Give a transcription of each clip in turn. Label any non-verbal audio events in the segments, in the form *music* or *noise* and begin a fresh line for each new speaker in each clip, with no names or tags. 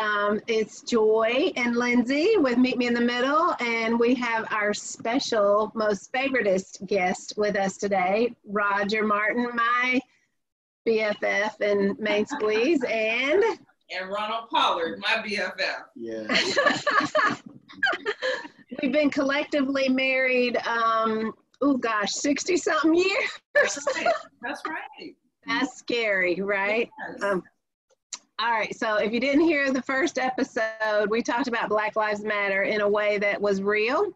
Um, it's Joy and Lindsay with Meet Me in the Middle, and we have our special, most favoritist guest with us today, Roger Martin, my BFF and main squeeze, *laughs* and
and Ronald Pollard, my BFF.
Yeah. *laughs*
we've been collectively married. Um, oh gosh, sixty something years.
That's right. That's right.
That's scary, right?
Yes.
Um, all right, so if you didn't hear the first episode, we talked about Black Lives Matter in a way that was real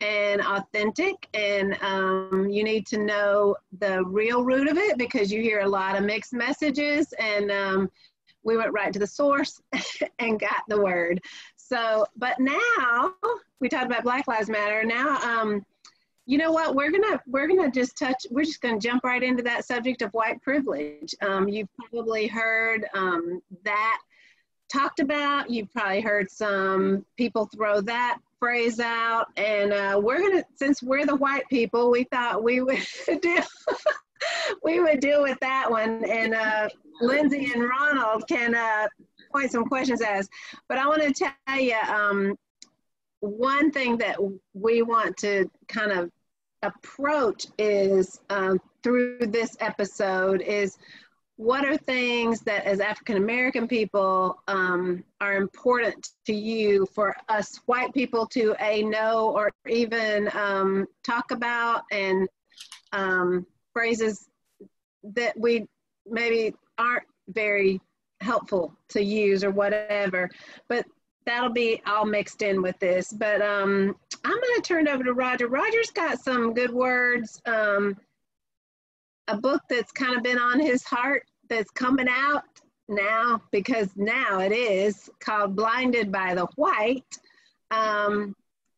and authentic, and um, you need to know the real root of it because you hear a lot of mixed messages, and um, we went right to the source *laughs* and got the word. So, but now we talked about Black Lives Matter. Now, um, you know what? We're gonna we're gonna just touch. We're just gonna jump right into that subject of white privilege. Um, you've probably heard um, that talked about. You've probably heard some people throw that phrase out, and uh, we're gonna since we're the white people, we thought we would *laughs* do we would deal with that one, and uh, Lindsay and Ronald can uh, point some questions at us. But I want to tell you. Um, one thing that we want to kind of approach is um, through this episode is what are things that as African American people um, are important to you for us white people to a know or even um, talk about and um, phrases that we maybe aren't very helpful to use or whatever. But that'll be all mixed in with this. But um, I'm going to turn it over to Roger. Roger's got some good words. Um, a book that's kind of been on his heart that's coming out now because now it is called Blinded by the White. Um,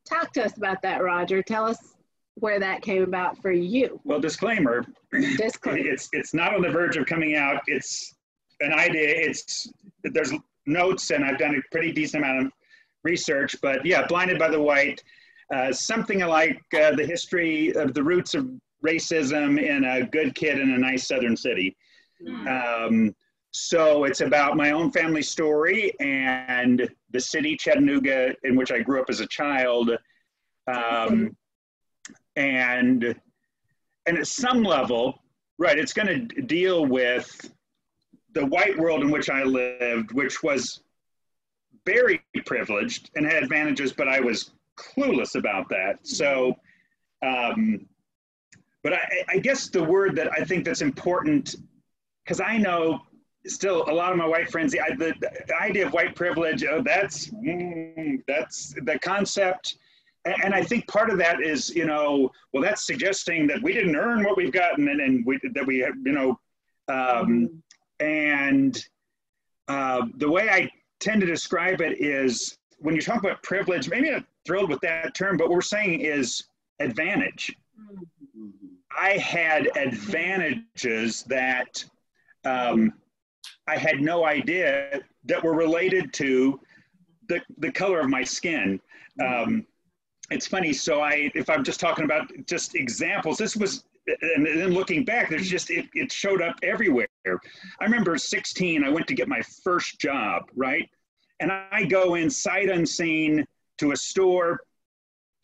talk to us about that, Roger. Tell us where that came about for you.
Well, disclaimer.
Disclaimer. *clears throat*
It's it's not on the verge of coming out. It's an idea. It's there's notes and I've done a pretty decent amount of research. But yeah, Blinded by the White, uh, something like uh, the history of the roots of racism in a good kid in a nice southern city. Um, so it's about my own family story and the city, Chattanooga, in which I grew up as a child. Um, and and at some level, right, it's going to deal with the white world in which I lived, which was very privileged and had advantages, but I was clueless about that. So, um, but I, I guess the word that I think that's important, because I know still a lot of my white friends, the, the, the idea of white privilege, oh, that's mm, that's the concept. And, and I think part of that is, you know, well, that's suggesting that we didn't earn what we've gotten, and, and we, that we have, you know, um, and uh, the way I tend to describe it is when you talk about privilege, maybe not thrilled with that term, but what we're saying is advantage. I had advantages that um, I had no idea that were related to the, the color of my skin. Um, it's funny. So I, if I'm just talking about just examples, this was, and then looking back, there's just, it, it showed up everywhere. I remember 16, I went to get my first job, right? And I go in sight unseen to a store,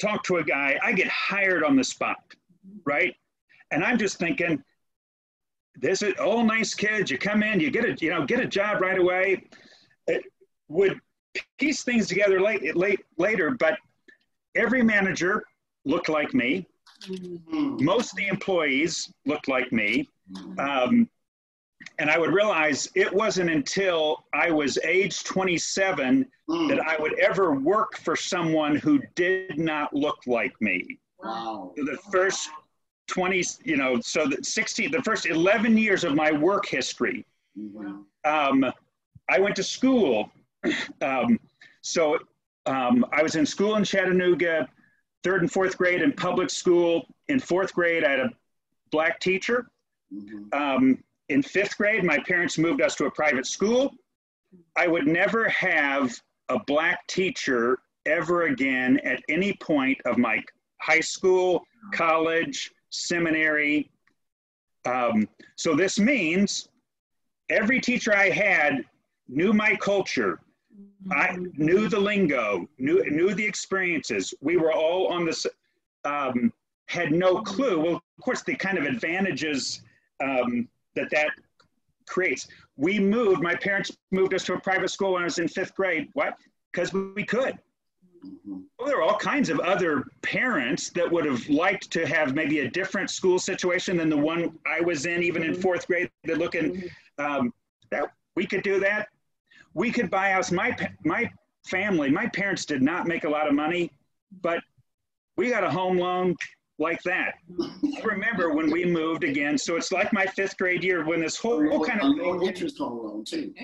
talk to a guy, I get hired on the spot, right? And I'm just thinking, this is all nice kids. You come in, you get a you know get a job right away. It would piece things together late, late later, but every manager looked like me. Most of the employees looked like me. Um, and I would realize it wasn't until I was age 27 that I would ever work for someone who did not look like me.
Wow.
The first 20, you know, so the 16, the first 11 years of my work history, um, I went to school. *clears throat* Um, so um, I was in school in Chattanooga, third and fourth grade in public school. In fourth grade, I had a black teacher. Um, in fifth grade, my parents moved us to a private school. I would never have a black teacher ever again at any point of my high school, college, seminary. Um, so this means every teacher I had knew my culture, I knew the lingo, knew knew the experiences. We were all on this, um, had no clue. Well, of course, the kind of advantages um, that that creates. We moved. My parents moved us to a private school when I was in fifth grade. What? Because we could. Well, there are all kinds of other parents that would have liked to have maybe a different school situation than the one I was in, even in fourth grade. They're looking um, that we could do that. We could buy a house. My my family, my parents did not make a lot of money, but we got a home loan like that. I remember when we moved again. So it's like my fifth grade year when this whole, whole kind of
low
thing.
interest home loan too.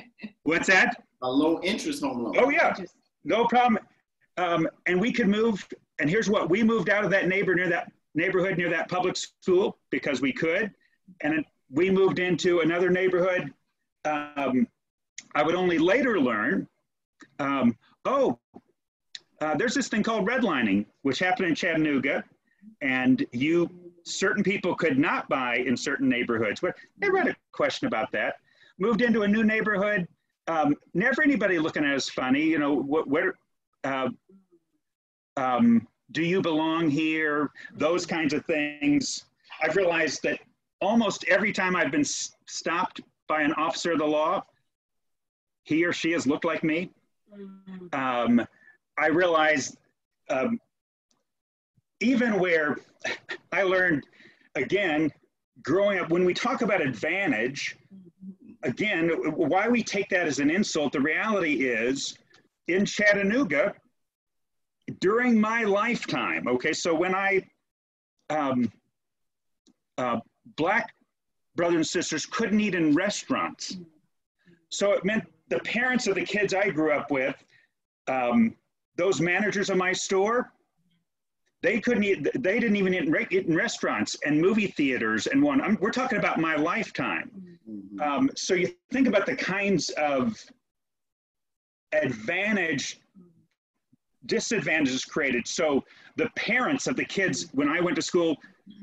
What's that?
A low interest home loan.
Oh yeah, no problem. Um, and we could move. And here's what we moved out of that neighbor near that neighborhood near that public school because we could, and we moved into another neighborhood. Um, I would only later learn. Um, oh, uh, there's this thing called redlining, which happened in Chattanooga, and you certain people could not buy in certain neighborhoods. But I read a question about that. Moved into a new neighborhood. Um, never anybody looking at us funny. You know, what, where, uh, um, do you belong here? Those kinds of things. I've realized that almost every time I've been s- stopped by an officer of the law, he or she has looked like me. Um, I realized um, even where I learned, again, growing up, when we talk about advantage, again, why we take that as an insult, the reality is in Chattanooga, during my lifetime, okay, so when I, um, uh, black brothers and sisters couldn't eat in restaurants. So it meant the parents of the kids I grew up with, um, those managers of my store, they couldn't eat, they didn't even eat in, restaurants and movie theaters and one. I'm, we're talking about my lifetime.
Mhm.
Um, so you think about the kinds of advantage, disadvantages created. So the parents of the kids, when I went to school,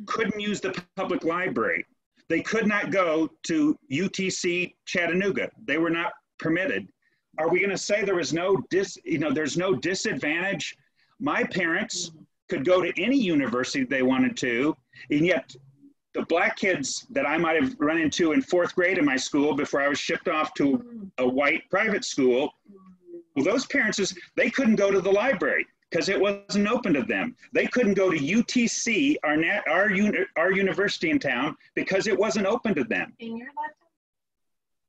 couldn't use the public library. They could not go to UTC Chattanooga. They were not permitted. Are we going to say there was no dis, you know, there's no disadvantage? My parents could go to any university they wanted to, and yet the black kids that I might have run into in fourth grade in my school before I was shipped off to a white private school, well, those parents, is, they couldn't go to the library because it wasn't open to them. They couldn't go to UTC, our, nat, our, uni, our university in town, because it wasn't open to them.
In your lifetime?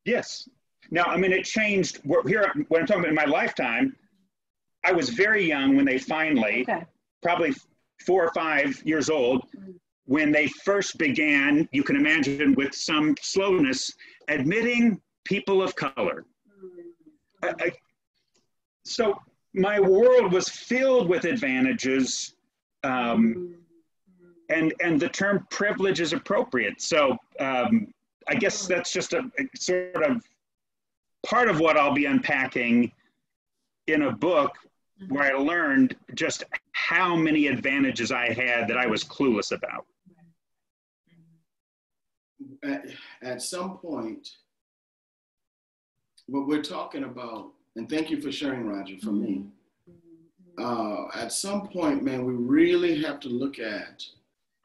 Yes. Now, I mean, it changed. Here, when I'm talking about in my lifetime, I was very young when they finally,
Okay.
Probably four or five years old, when they first began, you can imagine with some slowness, admitting people of color. I, I, so my world was filled with advantages, um, and and the term privilege is appropriate. So um, I guess that's just a, a sort of part of what I'll be unpacking in a book Mm-hmm. where I learned just how many advantages I had that I was clueless about. Mm-hmm.
At, at some point, what we're talking about, and thank you for sharing, Roger, for me. Mm-hmm. Uh, at some point, man, we really have to look at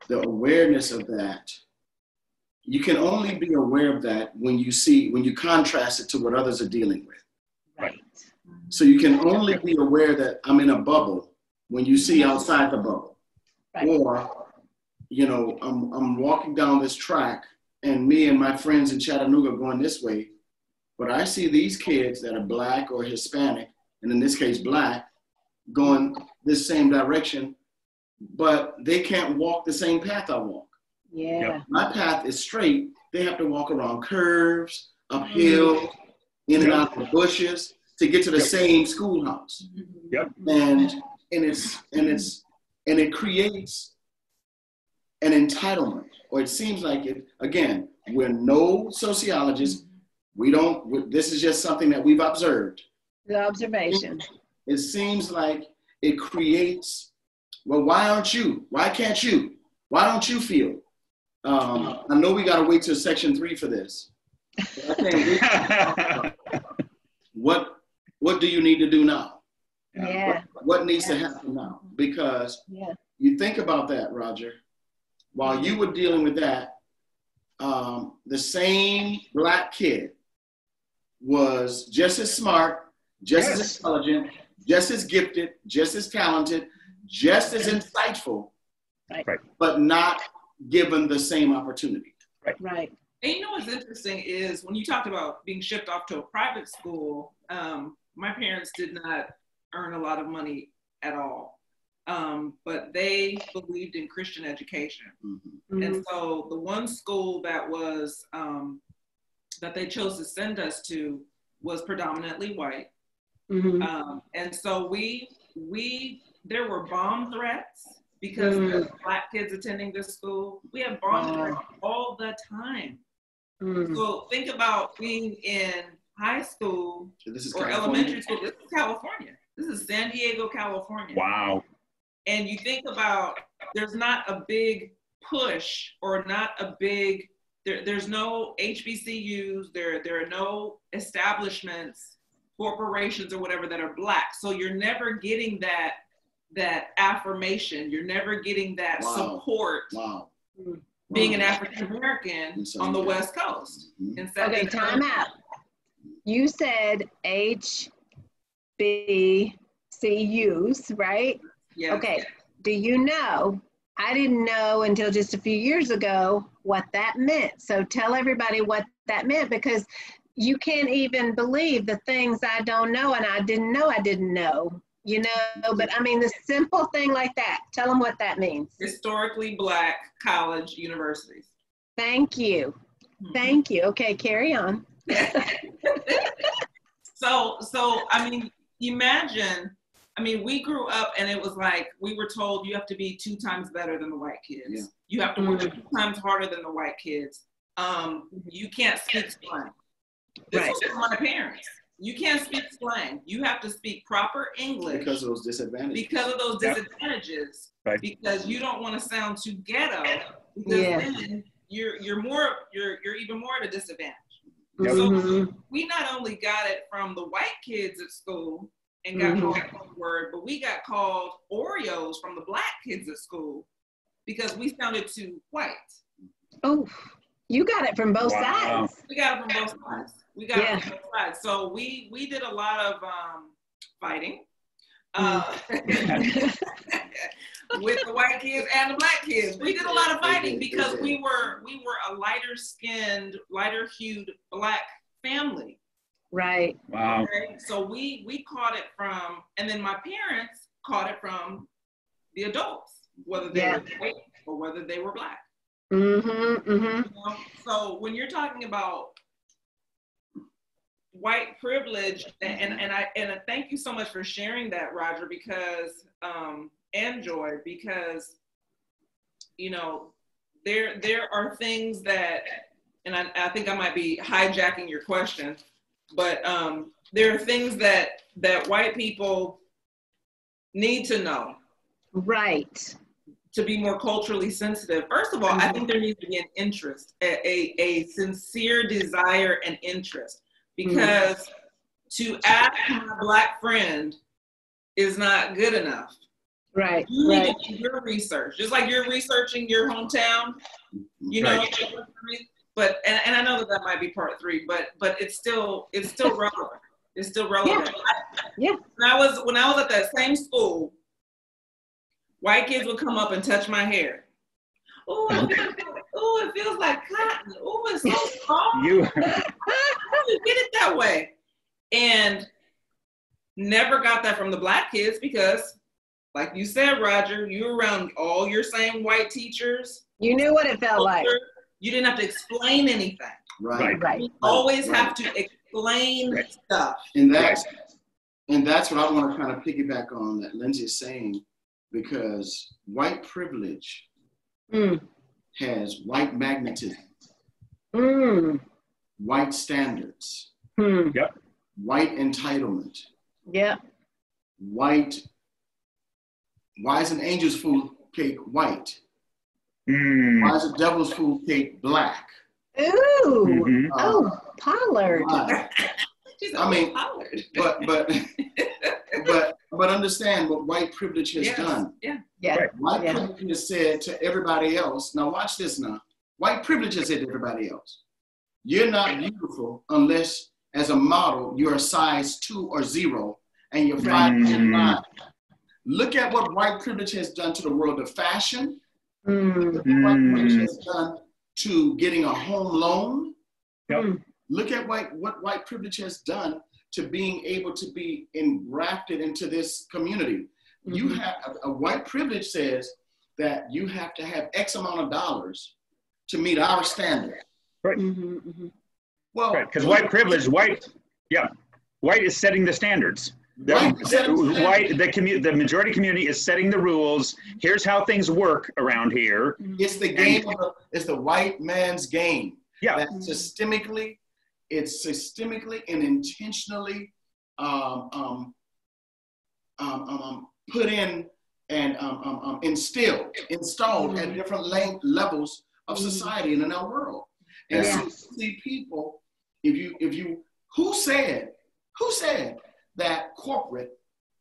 the awareness of that. You can only be aware of that when you see, when you contrast it to what others are dealing with.
Right.
So you can only be aware that I'm in a bubble when you see outside the bubble.
Right.
Or, you know, I'm, I'm walking down this track and me and my friends in Chattanooga are going this way, but I see these kids that are black or Hispanic, and in this case, black, going this same direction, but they can't walk the same path I walk.
Yeah.
My path is straight. They have to walk around curves, uphill, mm-hmm. in and out of bushes to get to the
Yep.
same schoolhouse.
Yep.
And and it's and it's and it creates an entitlement, or it seems like it. Again, we're no sociologists. We don't. we- This is just something that we've observed.
The observation.
It seems like it creates. Well, why aren't you? Why can't you? Why don't you feel? Um, I know we got to wait till section three for this. *laughs* I think we- what what do you need to do now?
Yeah.
What, what needs to happen now? Because
Yeah.
you think about that, Roger. While you were dealing with that, um, the same black kid was just as smart, just as intelligent, just as gifted, just as talented, just as insightful,
Right.
Right.
but not given the same opportunity.
Right.
And you know what's interesting is when you talked about being shipped off to a private school, um, my parents did not earn a lot of money at all. Um, but they believed in Christian education.
Mhm.
Mhm.
And so the one school that was um, that they chose to send us to was predominantly white.
Mhm.
Um, and so we we there were bomb threats because
Mm.
there's black kids attending this school. We have bomb
Wow.
threats all the time.
Mm.
So think about being in high school
So this is
or
California.
elementary school. This is California. This is San Diego, California.
Wow.
And you think about there's not a big push or not a big there, there's no HBCUs, there there are no establishments, corporations or whatever that are black. So you're never getting that that affirmation. You're never getting that
Wow.
support
Wow.
being an African American on the West Coast.
Mhm.
In San
Okay,
Diego.
time out. You said HBCUs, right?
Yeah.
Okay. Do you know? I didn't know until just a few years ago what that meant. So tell everybody what that meant because you can't even believe the things I don't know and I didn't know I didn't know. You know, but I mean, the simple thing like that, tell them what that means.
Historically black college universities.
Thank you. Mm-hmm. Thank you. Okay, carry on. *laughs*
so so I mean, imagine. I mean, we grew up and it was like we were told you have to be two times better than the white kids.
Yeah.
You have to work
Mm.
two times harder than the white kids. Um, you can't speak slang. This
Right.
was from my parents. You can't speak slang. You have to speak proper English
Because of those disadvantages.
because of those
Yep.
disadvantages.
Right.
Because you don't want to sound too ghetto. Because
Yeah.
then you're you're more you're you're even more at a disadvantage.
Yep.
Mhm.
We not only got it from the white kids at school and got
Mhm.
called the word, but we got called Oreos from the black kids at school because we sounded too white.
Oh, you got it from both
Wow.
sides.
We got it from both sides. We got
Yeah.
it from both sides. So we we did a lot of um, fighting. Uh, *laughs* *laughs* with the white kids and the black kids. We did a lot of fighting because we were we were a lighter skinned, lighter hued black family.
Right.
Wow.
Okay? So we we caught it from and then my parents caught it from the adults, whether they
Yeah.
were white or whether they were black.
Mm-hmm. Mm-hmm.
You know? So when you're talking about white privilege, and, and, and I and I thank you so much for sharing that, Roger, because um, and Joy, because you know there there are things that, and I, I think I might be hijacking your question, but um, there are things that that white people need to know
Right.
to be more culturally sensitive. First of all, I
Mhm.
think there needs to be an interest, a, a, a sincere desire and interest. Because to ask my black friend is not good enough.
Right.
You need
Right.
to do your research, just like you're researching your hometown. You know, but and, and I know that that might be part three, but but it's still it's still relevant. It's still relevant.
Yeah.
When I was when I was at that same school, white kids would come up and touch my hair. Oh, *laughs* oh, it feels like cotton. Oh, it's so *laughs* soft.
You. *laughs*
How you get it that way? And never got that from the black kids because, like you said, Roger, you were around all your same white teachers.
You knew what it felt like.
You didn't have to explain anything.
Right.
Right.
You always
Right.
have to explain
Right.
stuff.
And that's and that's what I want to kind of piggyback on that Lindsay is saying, because white privilege
Mm.
has white magnetism,
Mm.
white standards,
Hmm.
white entitlement,
Yeah.
white. Why is an angel's food cake white?
Mm.
Why is a devil's food cake black?
Ooh.
Mhm.
Uh,
Oh, Pollard. *laughs*
I mean,
hollered.
But but *laughs* but but understand what white privilege has
Yes,
done.
Yeah.
Yeah.
Right.
White
Yeah.
privilege has said to everybody else. Now watch this. Now, white privilege has said to everybody else, "You're not beautiful unless, as a model, you're a size two or zero, and you're five
Right.
foot nine." Look at what white privilege has done to the world of fashion.
Mm.
Look at what white privilege has done to getting a home loan.
Yep.
Look at what, what white privilege has done to being able to be engrafted into this community. You
Mhm.
have a, a white privilege says that you have to have X amount of dollars to meet our standard.
Mhm, mhm.
Well,
Right, because white privilege, white, yeah, white is setting the standards. The,
White the
the- white, the commu, the majority community is setting the rules. Here's how things work around here.
It's the game of the, it's the white man's game.
Yeah.
That systemically, it's systemically and intentionally um, um, um, um, um, put in and um, um, um, instilled, installed at
Mhm.
different le- levels of
Mhm.
society and in our world. And
Yeah.
so see people, if you if you who said who said that corporate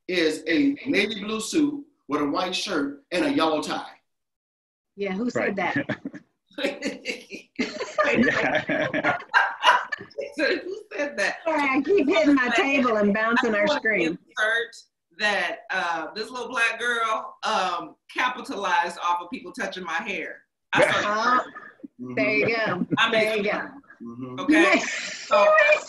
is a navy blue suit with a white shirt and a yellow tie?
Yeah, who said
Right.
that? *laughs*
Yeah.
so who said that?
Sorry, I keep hitting my table and bouncing
I
our screen.
Insert that uh, this little black girl um, capitalized off of people touching my hair. I *laughs* started,
Oh, there you go.
I mean,
There you go.
Mhm.
Okay. *laughs* So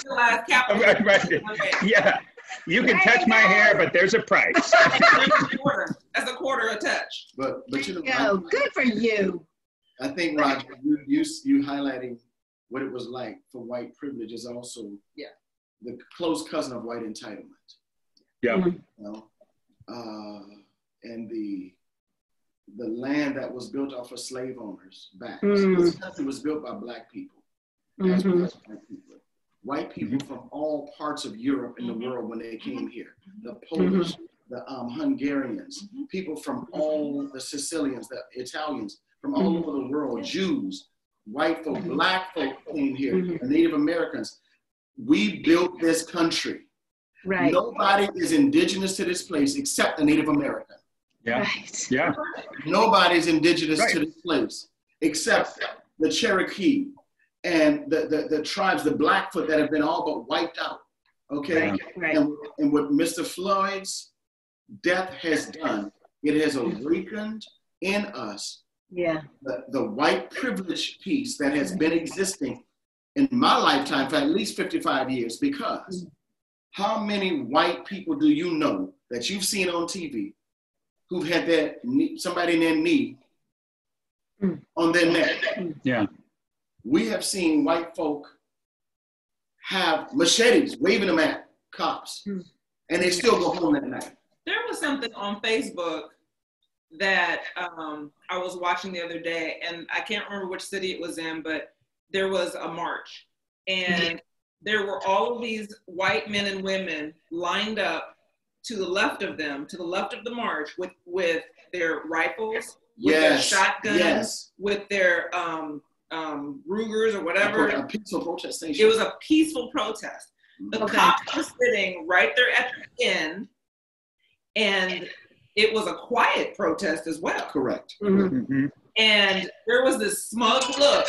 capitalized, capitalized.
Right, right. Yeah, you can touch my hair, but there's a price. *laughs*
That's a quarter. That's a quarter a touch.
But but you
you
know,
go. Good for you.
I, I think Roger, you, you you highlighting what it was like for white privilege is also
Yeah.
the close cousin of white entitlement.
Yeah.
Mhm.
You know, uh, and the the land that was built off of slave owners back.
Mm.
This country was built by black people. as well as white people. White mm-hmm. people from all parts of Europe and the mm-hmm. world when they mm-hmm. came here. The Polish, the um, Hungarians, people from all the Sicilians, the Italians, from all over the world, Jews, white folk, black folk came here, the Native Americans. We built this country.
Right.
Nobody is indigenous to this place except the Native American.
Yeah,
Right.
yeah,
Nobody's indigenous
Right.
to this place except the Cherokee and the, the, the tribes, the Blackfoot that have been all but wiped out. Okay.
Yeah.
Right.
And, and what Mr. Floyd's death has done, it has awakened in us
Yeah.
the, the white privilege piece that has been existing in my lifetime for at least 55 years because how many white people do you know that you've seen on TV who've had their knee, somebody in their knee
Mm.
on their neck?
yeah.
We have seen white folk have machetes waving them at cops
Mm.
and they still go home that night.
There was something on Facebook that um, I was watching the other day, and I can't remember which city it was in, but there was a march, and there were all of these white men and women lined up to the left of them, to the left of the march, with with their rifles, with their
Yes.
shotguns,
Yes.
with their um, um, Rugers or whatever.
a peaceful protestation.
It was a peaceful protest. The
Okay.
cops were sitting right there at the end, and it was a quiet protest as well.
correct.
Mhm.
Mhm.
And there was this smug look.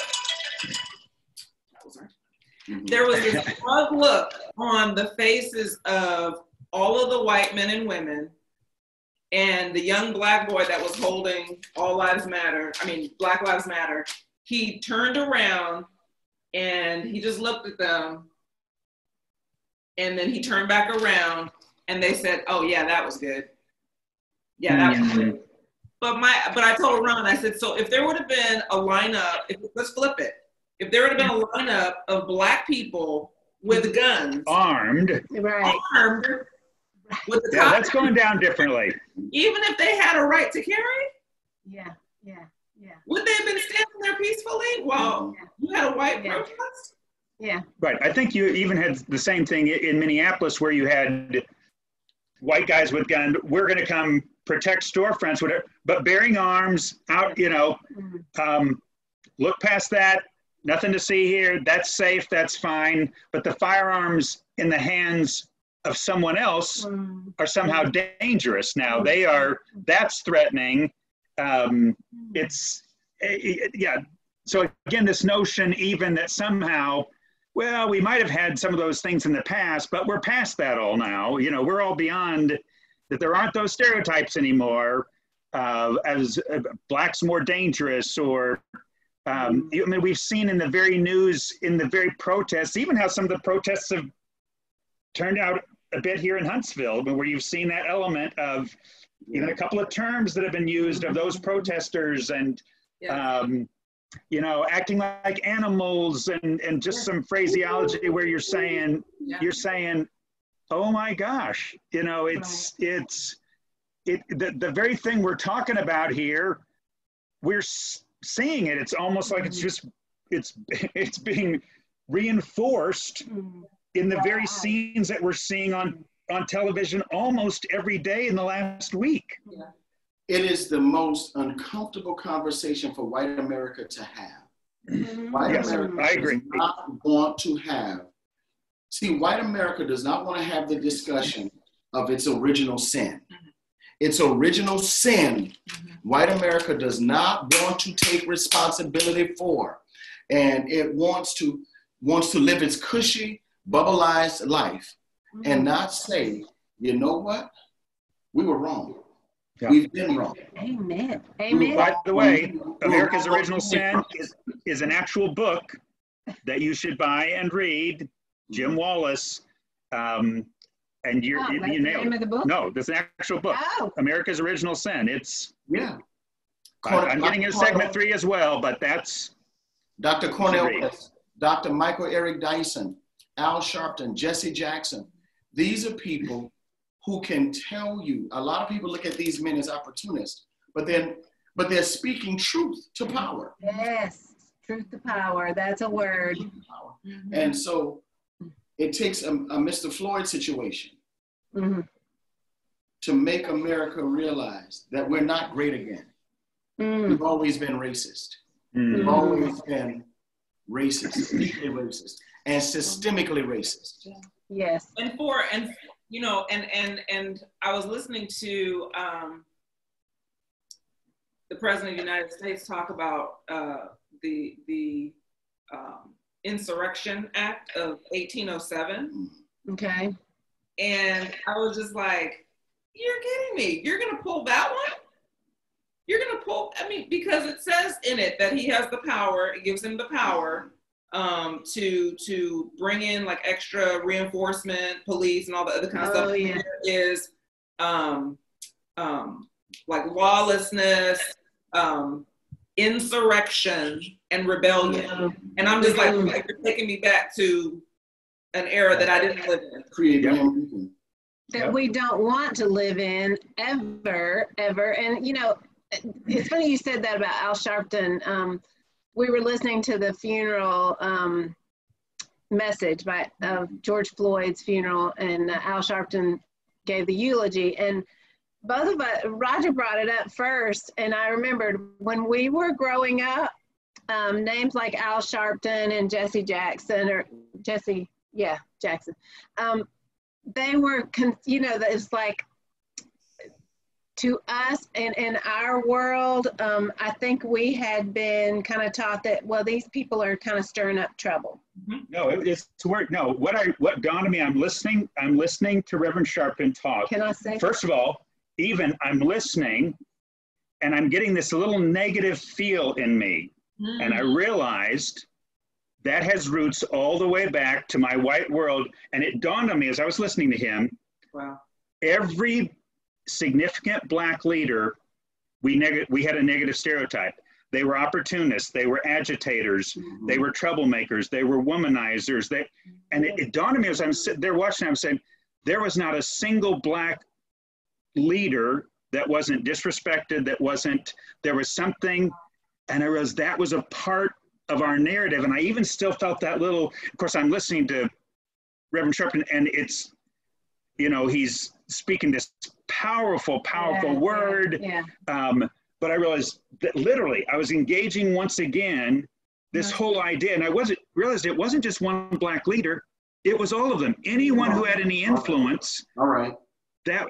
Mhm.
There was this smug look on the faces of all of the white men and women, and the young black boy that was holding All Lives Matter. I mean, Black Lives Matter. He turned around and he just looked at them and then he turned back around and they said, "Oh yeah, that was good. Yeah, that was mm-hmm. good." But my, but I told Ron, I said, so if there would have been a lineup, if, let's flip it. If there would have been a lineup of black people with guns,
Armed.
Right.
armed, with the
Yeah, that's going down differently.
even if they had a right to carry,
Yeah. Yeah. Yeah.
would they have been standing there peacefully while you had a white
Yeah.
protest?
Yeah.
Right. I think you even had the same thing in Minneapolis where you had white guys with guns. We're going to come protect storefronts, whatever, but bearing arms out, you know,
Mhm.
um, look past that. Nothing to see here. That's safe. That's fine. But the firearms in the hands of someone else
Mm.
are somehow dangerous now. They are, that's threatening. Um, it's, eh, eh, yeah. So again, this notion even that somehow, well, we might have had some of those things in the past, but we're past that all now. You know, we're all beyond that there aren't those stereotypes anymore uh, as uh, blacks more dangerous or um, I mean, we've seen in the very news, in the very protests, even how some of the protests have turned out a bit here in Huntsville, where you've seen that element of even a couple of terms that have been used of those protesters and,
Yeah.
um, you know, acting like animals and, and just some phraseology where you're saying,
Yeah.
you're saying, oh my gosh, you know, it's, it's, it, the, the very thing we're talking about here, we're seeing it. It's almost like it's just, it's, *laughs* it's being reinforced
Mm.
in the very scenes that we're seeing on, on television almost every day in the last week. Yeah.
It is the most uncomfortable conversation for white America to have.
Mhm.
White
Yes,
America
I agree.
does not want to have. See, white America does not want to have the discussion of its original sin. Its original sin, white America does not want to take responsibility for, and it wants to wants to live its cushy, bubbleized life, and not say, you know what, we were wrong.
Yeah.
We've been wrong.
Amen.
By
Amen.
the way, America's Original Sin is, is an actual book that you should buy and read. Jim Wallis, um, and you're,
Oh,
you,
that's
you
the
nailed
name
it.
of the book?
No, this is an actual book.
Oh,
America's Original Sin. It's
Yeah.
I- I'm getting into segment three as well, but that's
Dr. Cornel
Agreed.
West, Dr. Michael Eric Dyson, Al Sharpton, Jesse Jackson. These are people who can tell you. A lot of people look at these men as opportunists, but then but they're speaking truth to power.
yes. Truth to power. That's a word.
Power.
Mhm.
And so it takes a, a Mr. Floyd situation
Mhm.
to make America realize that we're not great again.
Mm.
We've always been racist.
mm,
We've always been racist, deeply racist, and systemically racist.
Yes.
and for and you know and and and i was listening to um the president of the united states talk about uh the the um, insurrection act of 1807
Okay.
and i was just like you're kidding me you're gonna pull that one you're gonna pull i mean because it says in it that he has the power it gives him the power um, to to bring in like extra reinforcement police and all the other kind of
Oh,
stuff
yeah.
There is um, um, like lawlessness um, insurrection and rebellion and i'm just like,
Mhm.
like you're taking me back to an era that i didn't live in
Create
Yep.
Abraham Lincoln.
that
Yep.
we don't want to live in ever, ever. And you know, it's funny you said that about Al Sharpton. Um, we were listening to the funeral um, message by of George Floyd's funeral, and uh, Al Sharpton gave the eulogy. And both of us, Roger brought it up first, and I remembered when we were growing up, um, names like Al Sharpton and Jesse Jackson, or Jesse, yeah, Jackson. Um, they were, con- you know, it's like to us and in our world, um, I think we had been kind of taught that, well, these people are kind of stirring up trouble.
no, it, it's to work. No, what I what dawned on me, I'm listening. I'm listening to Reverend Sharpton talk.
Can I say?
First of all, even I'm listening, and I'm getting this little negative feel in me. And I realized that has roots all the way back to my white world. And it dawned on me as I was listening to him
wow
every significant black leader, we, neg- we had a negative stereotype. They were opportunists, they were agitators, mm-hmm. they were troublemakers, they were womanizers. They, and it, it dawned on me as I'm sitting there watching, I'm saying, there was not a single black leader that wasn't disrespected, that wasn't, there was something, and I realized that was a part of our narrative. And I even still felt that little, of course, I'm listening to Reverend Sharpton, and it's, you know, he's speaking this powerful, powerful
Yeah,
word.
Yeah.
Um, but I realized that literally I was engaging once again this
Right.
whole idea, and I wasn't realized it wasn't just one black leader. It was all of them. Anyone who had any influence.
All right.
That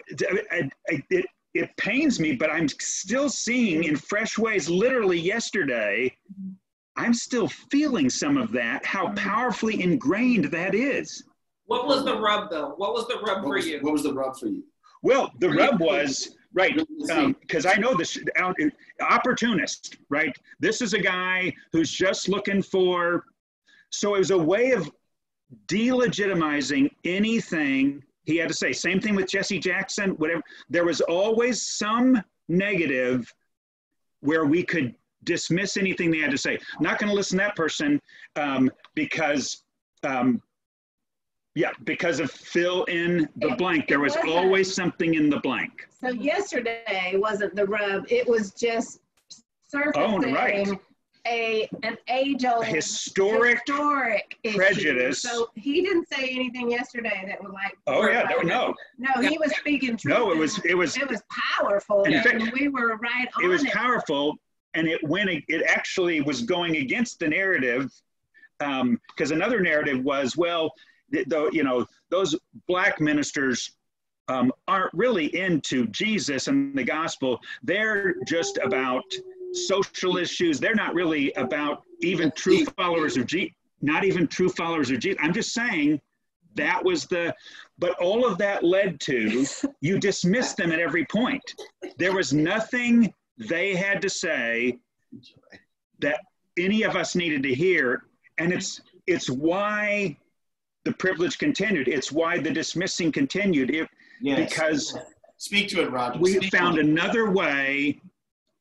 I, I, it it pains me, but I'm still seeing in fresh ways. Literally yesterday, mm-hmm. I'm still feeling some of that. How mm-hmm. powerfully ingrained that is.
What was the rub though? What was the rub
What
for
was,
you?
what was the rub for you?
Well, the rub was right
Um,
because I know this out- opportunist, right? This is a guy who's just looking for. So it was a way of delegitimizing anything he had to say. Same thing with Jesse Jackson. Whatever. There was always some negative where we could dismiss anything they had to say. Not going to listen to that person um, because. Um, yeah, because of fill in the
It-
blank. There was always something in the blank.
So yesterday wasn't the rub, it was just surfacing
right.
a, an age-old.
A historic
Historic issue.
prejudice.
So he didn't say anything yesterday that was like.
Oh yeah, no, no,
No, he was speaking truth.
no. It was it was
It was powerful
In
and
fact,
we were right on
it was
it.
powerful, and it went. It actually was going against the narrative, um, because another narrative was well, th- though you know those black ministers um, aren't really into Jesus and the gospel. They're just about social issues. They're not really about even true followers of Jesus. Not even true followers of Jesus. I'm just saying that was the, but all of that led to *laughs* you dismissed them at every point. There was nothing they had to say that any of us needed to hear, and it's it's why the privilege continued. It's why the dismissing continued. It,
Yes.
because
Speak to it, Roger.
we
Speak to
found
it.
another way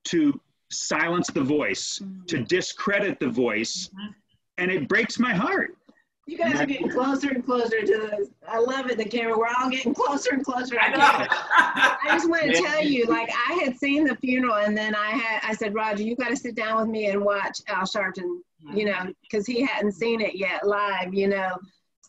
to silence the voice, mm-hmm. to discredit the voice, mm-hmm. and it breaks my heart.
You guys are getting closer and closer to the, I love it, the camera. We're all getting closer and closer.
I know.
I just want to *laughs* tell you, like, I had seen the funeral and then I had, I said, Roger, you got to sit down with me and watch Al Sharpton, you mm-hmm. know, because he hadn't seen it yet live, you know.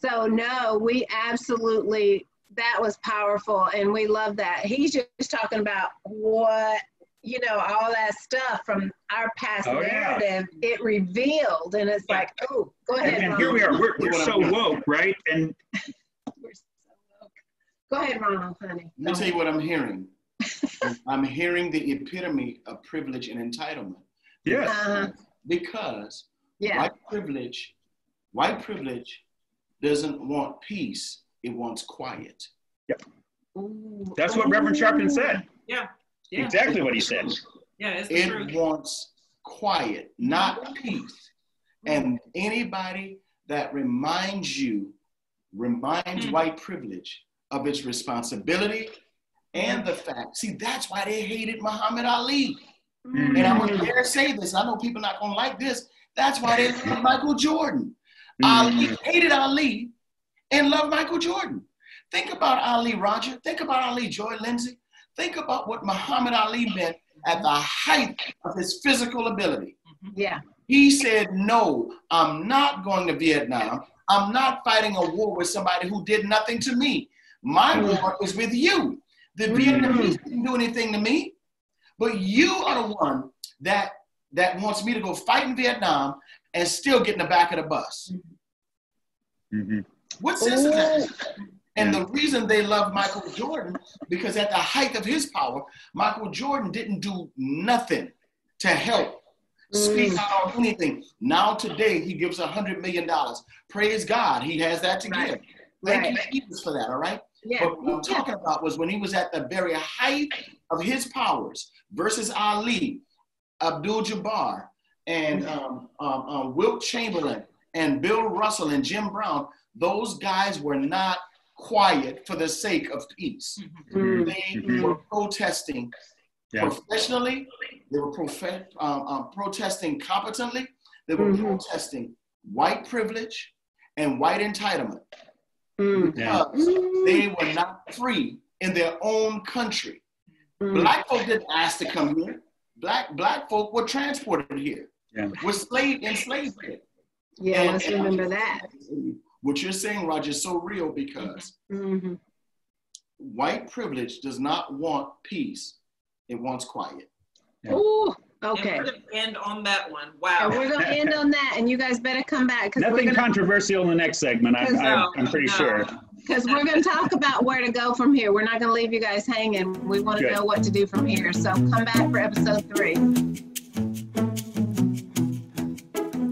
So, no, we absolutely, that was powerful and we love that. He's just talking about what, you know, all that stuff from our past
Oh, yeah.
narrative, it revealed. And it's like, oh, go ahead.
And, and here we are, we're, we're so woke, right? And
We're so woke. Go ahead, Ronald, honey.
Let me tell you what I'm hearing. *laughs* I'm hearing the epitome of privilege and entitlement.
yes,
Uh-huh.
Because
Yeah.
white privilege, white privilege doesn't want peace, it wants quiet.
Ooh.
that's what Reverend Sharpton said.
Yeah. Yeah.
Exactly what he said.
Yeah, it's the
It
truth.
wants quiet, not peace. And anybody that reminds you, reminds
Mm.
white privilege of its responsibility and the fact. See, that's why they hated Muhammad Ali.
Mm.
And I'm gonna dare say this. I know people are not gonna like this. That's why they love Michael Jordan. Mm. Ali hated Ali and loved Michael Jordan. Think about Ali, Roger. Think about Ali, Joy Lindsay. Think about what Muhammad Ali meant at the height of his physical ability. Mm-hmm.
Yeah.
He said, No, I'm not going to Vietnam. I'm not fighting a war with somebody who did nothing to me. My mm. war is with you. The mm. Vietnamese didn't do anything to me, but you are the one that that wants me to go fight in Vietnam and still get in the back of the bus.
Mhm.
What sense is that? And the reason they love Michael Jordan, because at the height of his power, Michael Jordan didn't do nothing to help speak out on anything. Now today he gives a hundred million dollars. Praise God, he has that to
Right.
give. Thank
Right.
you, Jesus, for that. All right.
Yeah.
But what I'm talking about was when he was at the very height of his powers versus Ali, Abdul Jabbar, and um, um, um, Wilt Chamberlain, and Bill Russell, and Jim Brown. Those guys were not quiet for the sake of peace.
Mm.
They
Mhm.
were protesting
Yeah.
professionally. They were profe- um, um, protesting competently. They were
Mhm.
protesting white privilege and white entitlement
Mm.
Yeah.
because they were not free in their own country. Black folk didn't ask to come here. Black black folk were transported here.
Yeah.
Were slave enslaved here.
Yeah,
And-
let's remember that.
What you're saying, Roger, is so real because
hmm
white privilege does not want peace; it wants quiet.
Yeah.
Ooh, Okay.
And we're gonna end on that one.
And
Wow.
we're gonna end on that, and you guys better come back because we're
Nothing
gonna,
controversial in the next segment, I'm, I'm, I'm pretty
No,
sure.
because we're gonna talk about where to go from here. We're not gonna leave you guys hanging. We want to know what to do from here. So come back for episode three.